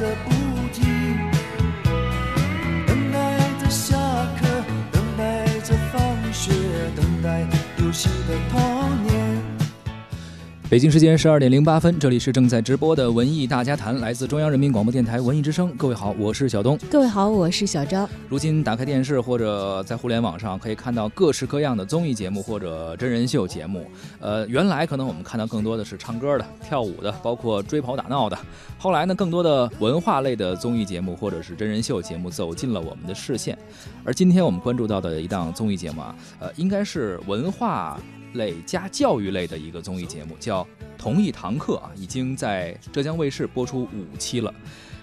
个北京时间十二点零八分，这里是正在直播的文艺大家谈，来自中央人民广播电台文艺之声。各位好，我是小东。各位好，我是小昭。如今打开电视或者在互联网上，可以看到各式各样的综艺节目或者真人秀节目。呃，原来可能我们看到更多的是唱歌的、跳舞的，包括追跑打闹的。后来呢，更多的文化类的综艺节目或者是真人秀节目走进了我们的视线。而今天我们关注到的一档综艺节目啊，呃，应该是文化。类加教育类的一个综艺节目叫《同一堂课》啊，已经在浙江卫视播出五期了。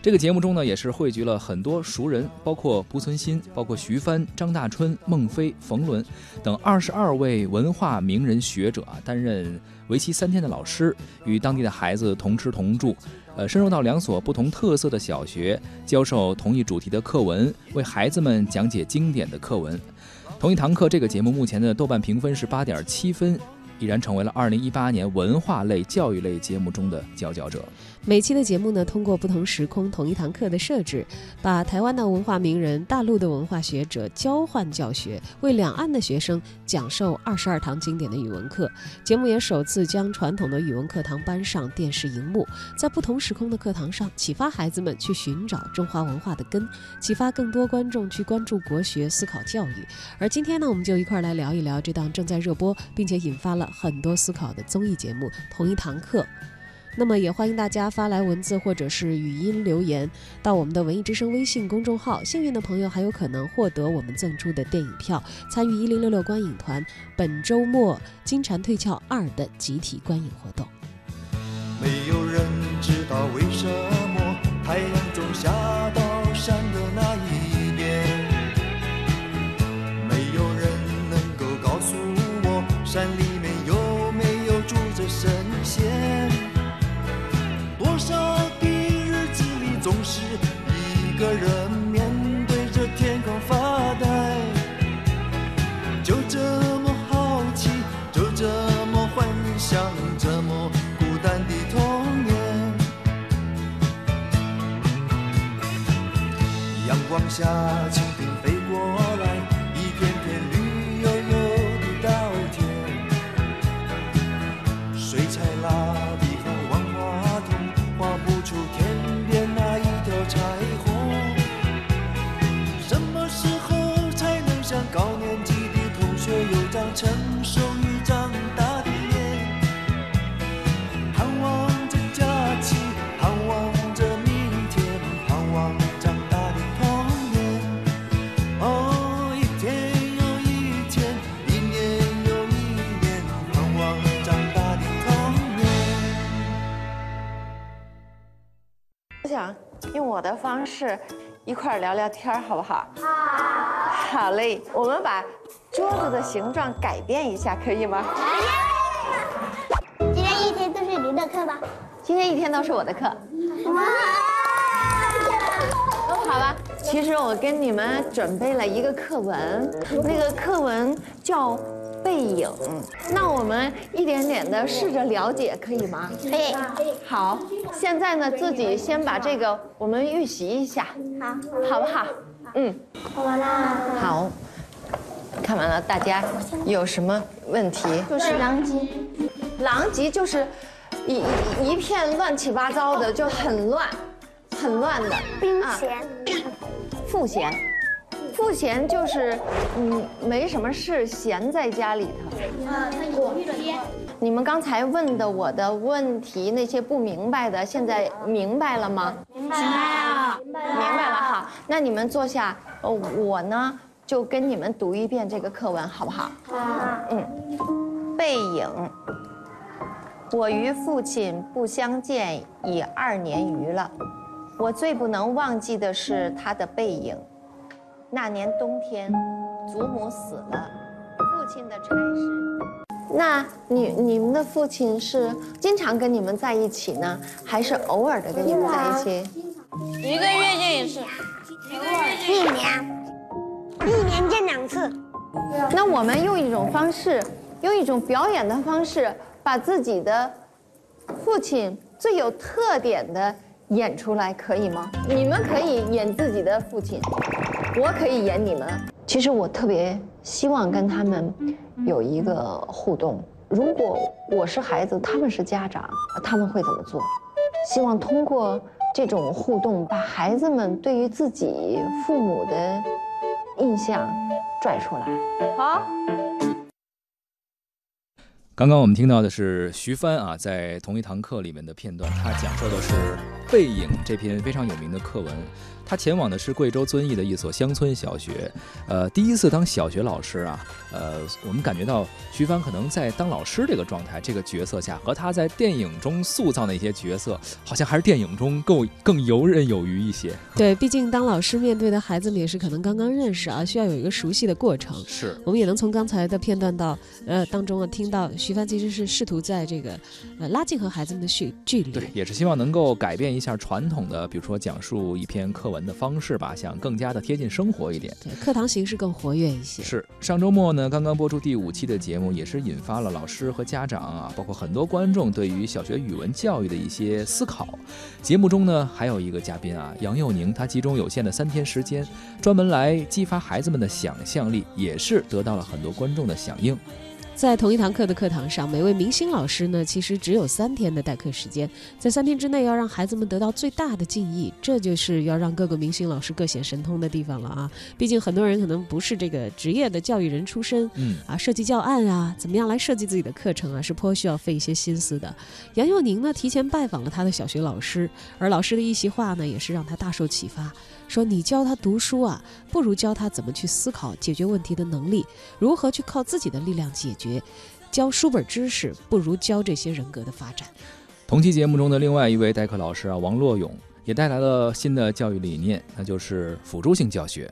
这个节目中呢，也是汇聚了很多熟人，包括濮存昕、包括徐帆、张大春、孟非、冯仑等二十二位文化名人学者啊，担任为期三天的老师，与当地的孩子同吃同住，呃，深入到两所不同特色的小学，教授同一主题的课文，为孩子们讲解经典的课文。同一堂课这个节目目前的豆瓣评分是八点七分。已然成为了二零一八年文化类、教育类节目中的佼佼者。每期的节目呢，通过不同时空、同一堂课的设置，把台湾的文化名人、大陆的文化学者交换教学，为两岸的学生讲授二十二堂经典的语文课。节目也首次将传统的语文课堂搬上电视荧幕，在不同时空的课堂上，启发孩子们去寻找中华文化的根，启发更多观众去关注国学、思考教育。而今天呢，我们就一块来聊一聊这档正在热播，并且引发了。很多思考的综艺节目，同一堂课。那么也欢迎大家发来文字或者是语音留言到我们的文艺之声微信公众号，幸运的朋友还有可能获得我们赠出的电影票，参与一零六六观影团本周末金蝉退壳二的集体观影活动。阳光下，蜻蜓飞过。的方式，一块儿聊聊天儿，好不好？好。好嘞，我们把桌子的形状改变一下，可以吗？今天一天都是您的课吧？今天一天都是我的课。哇！好吧，其实我跟你们准备了一个课文，那个课文叫。背影，那我们一点点的试着了解，可以吗？可以。好，现在呢，自己先把这个我们预习一下，好，好不好？嗯，看完了。好，看完了，大家有什么问题？就是狼藉，狼藉就是一一片乱七八糟的，就很乱，很乱的。兵闲，赋闲。赋闲就是，嗯，没什么事，闲在家里头。啊，过天。你们刚才问的我的问题，那些不明白的，现在明白了吗？明白了，明白了哈。那你们坐下，呃，我呢就跟你们读一遍这个课文，好不好？好。嗯。背影。我与父亲不相见已二年余了，我最不能忘记的是他的背影。那年冬天，祖母死了，父亲的差事。那你你们的父亲是经常跟你们在一起呢，还是偶尔的跟你们在一起？一个月见一次，一个月见一年，一年见两次。那我们用一种方式，用一种表演的方式，把自己的父亲最有特点的演出来，可以吗？你们可以演自己的父亲，我可以演你们。其实我特别希望跟他们有一个互动。如果我是孩子，他们是家长，他们会怎么做？希望通过这种互动，把孩子们对于自己父母的印象拽出来。好。刚刚我们听到的是徐帆啊，在同一堂课里面的片段，他讲述的是《背影》这篇非常有名的课文。他前往的是贵州遵义的一所乡村小学，呃，第一次当小学老师啊，呃，我们感觉到徐帆可能在当老师这个状态、这个角色下，和他在电影中塑造的一些角色，好像还是电影中更更游刃有余一些。对，毕竟当老师面对的孩子们也是可能刚刚认识啊，需要有一个熟悉的过程。是，我们也能从刚才的片段到呃当中啊，听到徐帆其实是试图在这个呃拉近和孩子们的距距离，对，也是希望能够改变一下传统的，比如说讲述一篇课文。的方式吧，想更加的贴近生活一点。对，课堂形式更活跃一些。是，上周末呢，刚刚播出第五期的节目，也是引发了老师和家长啊，包括很多观众对于小学语文教育的一些思考。节目中呢，还有一个嘉宾啊，杨佑宁，他集中有限的三天时间，专门来激发孩子们的想象力，也是得到了很多观众的响应。在同一堂课的课堂上，每位明星老师呢，其实只有三天的代课时间，在三天之内要让孩子们得到最大的敬意，这就是要让各个明星老师各显神通的地方了啊！毕竟很多人可能不是这个职业的教育人出身，嗯啊，设计教案啊，怎么样来设计自己的课程啊，是颇需要费一些心思的。杨佑宁呢，提前拜访了他的小学老师，而老师的一席话呢，也是让他大受启发。说你教他读书啊，不如教他怎么去思考、解决问题的能力，如何去靠自己的力量解决。教书本知识，不如教这些人格的发展。同期节目中的另外一位代课老师啊，王洛勇也带来了新的教育理念，那就是辅助性教学，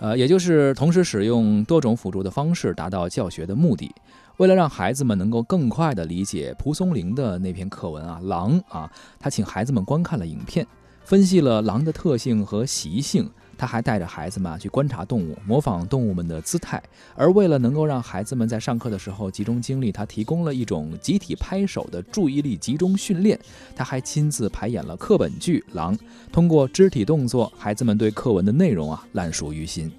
呃，也就是同时使用多种辅助的方式达到教学的目的。为了让孩子们能够更快地理解蒲松龄的那篇课文啊，《狼》啊，他请孩子们观看了影片。分析了狼的特性和习性，他还带着孩子们去观察动物，模仿动物们的姿态。而为了能够让孩子们在上课的时候集中精力，他提供了一种集体拍手的注意力集中训练。他还亲自排演了课本剧《狼》，通过肢体动作，孩子们对课文的内容啊烂熟于心。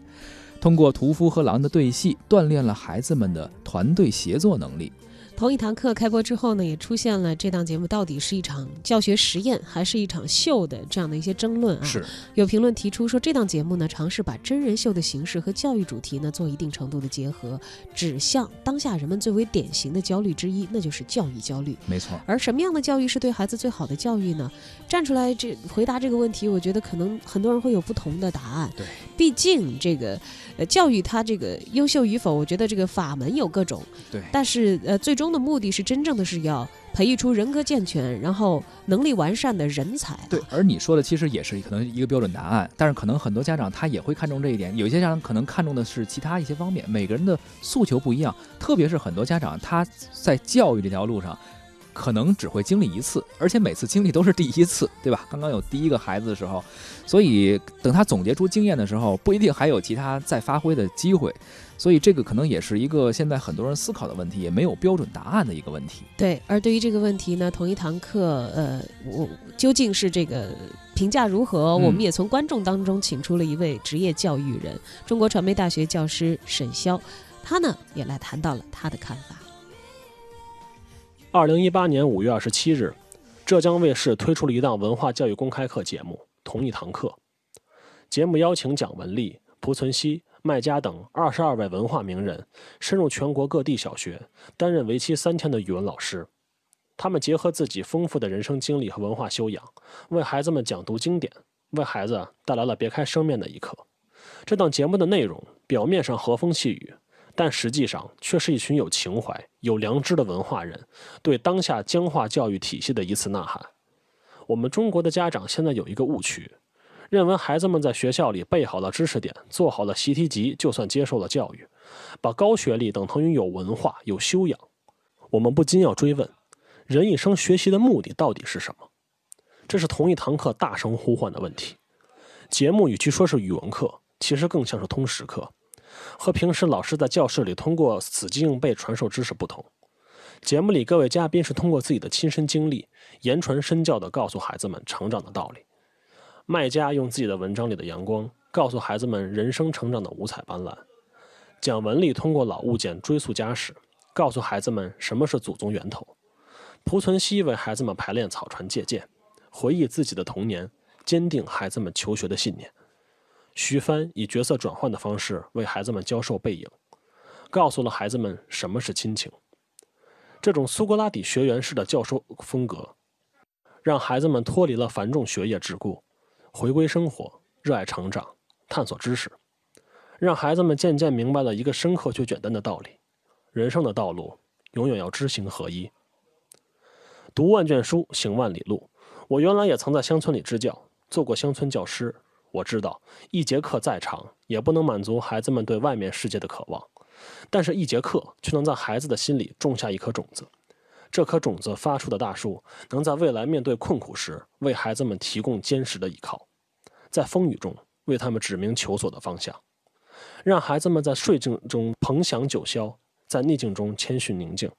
通过屠夫和狼的对戏，锻炼了孩子们的团队协作能力。同一堂课开播之后呢，也出现了这档节目到底是一场教学实验还是一场秀的这样的一些争论啊。是有评论提出说，这档节目呢尝试把真人秀的形式和教育主题呢做一定程度的结合，指向当下人们最为典型的焦虑之一，那就是教育焦虑。没错。而什么样的教育是对孩子最好的教育呢？站出来这回答这个问题，我觉得可能很多人会有不同的答案。对，毕竟这个呃教育它这个优秀与否，我觉得这个法门有各种。对，但是呃最终。的目的是真正的是要培育出人格健全，然后能力完善的人才。对，而你说的其实也是可能一个标准答案，但是可能很多家长他也会看重这一点，有些家长可能看重的是其他一些方面。每个人的诉求不一样，特别是很多家长他在教育这条路上。可能只会经历一次，而且每次经历都是第一次，对吧？刚刚有第一个孩子的时候，所以等他总结出经验的时候，不一定还有其他再发挥的机会。所以这个可能也是一个现在很多人思考的问题，也没有标准答案的一个问题。对，而对于这个问题呢，同一堂课，呃，我究竟是这个评价如何？我们也从观众当中请出了一位职业教育人，中国传媒大学教师沈潇，他呢也来谈到了他的看法。二零一八年五月二十七日，浙江卫视推出了一档文化教育公开课节目《同一堂课》。节目邀请蒋雯丽、濮存昕、麦家等二十二位文化名人，深入全国各地小学，担任为期三天的语文老师。他们结合自己丰富的人生经历和文化修养，为孩子们讲读经典，为孩子带来了别开生面的一课。这档节目的内容表面上和风细雨。但实际上，却是一群有情怀、有良知的文化人对当下僵化教育体系的一次呐喊。我们中国的家长现在有一个误区，认为孩子们在学校里背好了知识点、做好了习题集，就算接受了教育，把高学历等同于有文化、有修养。我们不禁要追问：人一生学习的目的到底是什么？这是同一堂课大声呼唤的问题。节目与其说是语文课，其实更像是通识课。和平时老师在教室里通过死记硬背传授知识不同，节目里各位嘉宾是通过自己的亲身经历，言传身教地告诉孩子们成长的道理。卖家用自己的文章里的阳光，告诉孩子们人生成长的五彩斑斓。蒋雯丽通过老物件追溯家史，告诉孩子们什么是祖宗源头。濮存昕为孩子们排练草船借箭，回忆自己的童年，坚定孩子们求学的信念。徐帆以角色转换的方式为孩子们教授背影，告诉了孩子们什么是亲情。这种苏格拉底学园式的教授风格，让孩子们脱离了繁重学业桎梏，回归生活，热爱成长，探索知识，让孩子们渐渐明白了一个深刻却简单的道理：人生的道路永远要知行合一。读万卷书，行万里路。我原来也曾在乡村里支教，做过乡村教师。我知道，一节课再长，也不能满足孩子们对外面世界的渴望。但是，一节课却能在孩子的心里种下一颗种子。这颗种子发出的大树，能在未来面对困苦时，为孩子们提供坚实的依靠，在风雨中为他们指明求索的方向，让孩子们在顺境中鹏翔九霄，在逆境中谦逊宁静。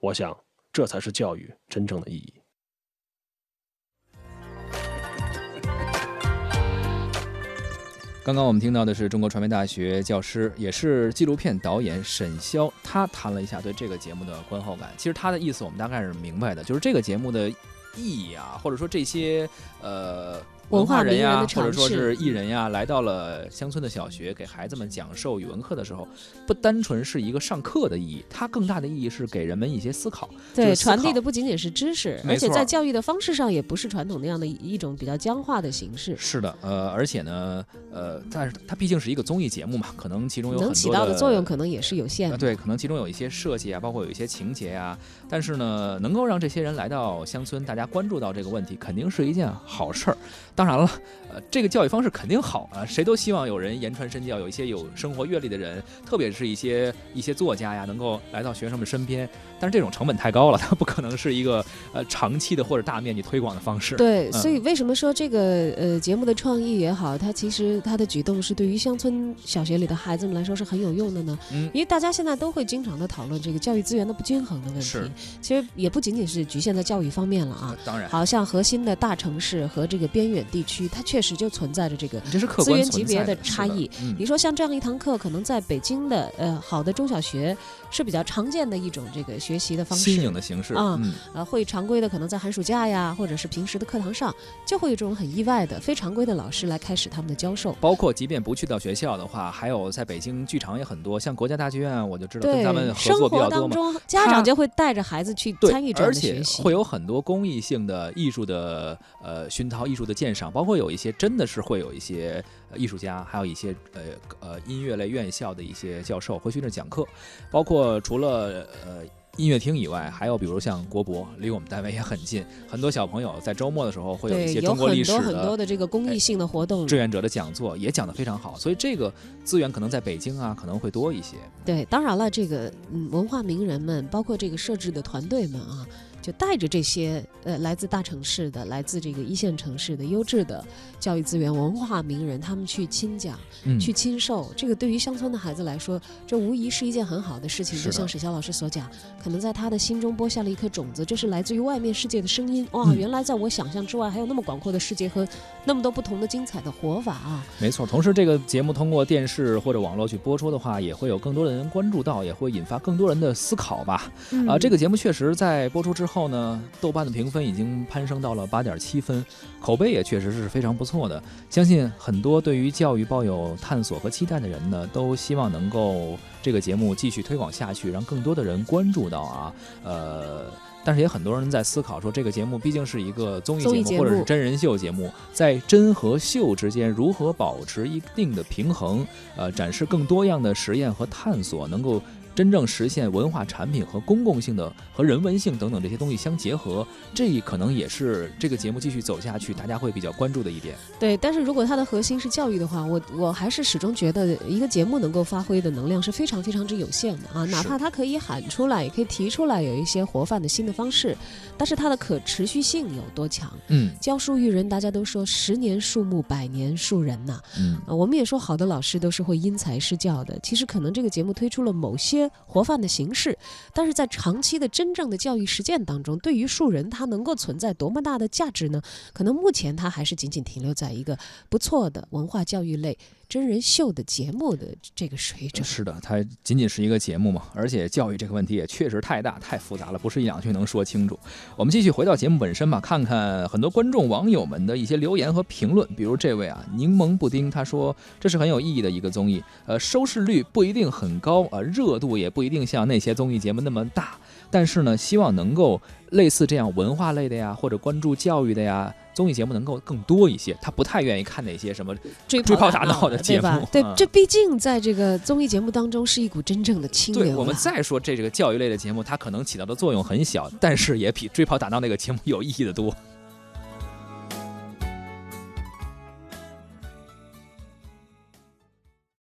我想，这才是教育真正的意义。刚刚我们听到的是中国传媒大学教师，也是纪录片导演沈潇，他谈了一下对这个节目的观后感。其实他的意思我们大概是明白的，就是这个节目的意义啊，或者说这些呃。文化人呀，或者说是艺人呀，来到了乡村的小学，给孩子们讲授语文课的时候，不单纯是一个上课的意义，它更大的意义是给人们一些思考。对，传递的不仅仅是知识，而且在教育的方式上也不是传统那样的一种比较僵化的形式。是的，呃，而且呢，呃，但是它毕竟是一个综艺节目嘛，可能其中有能起到的作用可能也是有限的。对，可能其中有一些设计啊，包括有一些情节啊，但是呢，能够让这些人来到乡村，大家关注到这个问题，肯定是一件好事儿。当然了。呃这个教育方式肯定好啊，谁都希望有人言传身教，有一些有生活阅历的人，特别是一些一些作家呀，能够来到学生们身边。但是这种成本太高了，它不可能是一个呃长期的或者大面积推广的方式。对，所以为什么说这个呃节目的创意也好，它其实它的举动是对于乡村小学里的孩子们来说是很有用的呢？嗯，因为大家现在都会经常的讨论这个教育资源的不均衡的问题。其实也不仅仅是局限在教育方面了啊。当然，好像核心的大城市和这个边远地区，它确实就存在着这个资源级别的差异。你说像这样一堂课，可能在北京的呃好的中小学是比较常见的一种这个。学习的方式，新颖的形式啊，呃，会常规的可能在寒暑假呀，或者是平时的课堂上，就会有这种很意外的非常规的老师来开始他们的教授。包括即便不去到学校的话，还有在北京剧场也很多，像国家大剧院，我就知道跟他们合作比较多嘛。家长就会带着孩子去参与这样的学习，会有很多公益性的艺术的呃熏陶、艺术的鉴赏，包括有一些真的是会有一些艺术家，还有一些呃呃音乐类院校的一些教授会去那讲课，包括除了呃。音乐厅以外，还有比如像国博，离我们单位也很近。很多小朋友在周末的时候会有一些中国历史的很多的这个公益性的活动，志愿者的讲座也讲得非常好。所以这个资源可能在北京啊，可能会多一些。对，当然了，这个嗯，文化名人们，包括这个设置的团队们啊。就带着这些呃来自大城市的、来自这个一线城市的优质的教育资源、文化名人，他们去亲讲、去亲授，这个对于乡村的孩子来说，这无疑是一件很好的事情。就像史潇老师所讲，可能在他的心中播下了一颗种子，这是来自于外面世界的声音。哇，原来在我想象之外，还有那么广阔的世界和那么多不同的精彩的活法啊！没错，同时这个节目通过电视或者网络去播出的话，也会有更多的人关注到，也会引发更多人的思考吧。啊，这个节目确实在播出之后。后呢，豆瓣的评分已经攀升到了八点七分，口碑也确实是非常不错的。相信很多对于教育抱有探索和期待的人呢，都希望能够这个节目继续推广下去，让更多的人关注到啊。呃，但是也很多人在思考说，这个节目毕竟是一个综艺节目或者是真人秀节目，在真和秀之间如何保持一定的平衡？呃，展示更多样的实验和探索，能够。真正实现文化产品和公共性的和人文性等等这些东西相结合，这可能也是这个节目继续走下去大家会比较关注的一点。对，但是如果它的核心是教育的话，我我还是始终觉得一个节目能够发挥的能量是非常非常之有限的啊！哪怕它可以喊出来，也可以提出来有一些活泛的新的方式，但是它的可持续性有多强？嗯，教书育人，大家都说十年树木，百年树人呐。嗯，我们也说好的老师都是会因材施教的。其实可能这个节目推出了某些。活泛的形式，但是在长期的真正的教育实践当中，对于树人它能够存在多么大的价值呢？可能目前它还是仅仅停留在一个不错的文化教育类。真人秀的节目的这个水准是的，它仅仅是一个节目嘛，而且教育这个问题也确实太大太复杂了，不是一两句能说清楚。我们继续回到节目本身吧，看看很多观众网友们的一些留言和评论。比如这位啊，柠檬布丁，他说这是很有意义的一个综艺，呃，收视率不一定很高啊，热度也不一定像那些综艺节目那么大，但是呢，希望能够类似这样文化类的呀，或者关注教育的呀。综艺节目能够更多一些，他不太愿意看那些什么追追跑打闹的节目，对，这毕竟在这个综艺节目当中是一股真正的清流。我们再说这这个教育类的节目，它可能起到的作用很小，但是也比追跑打闹那个节目有意义的多。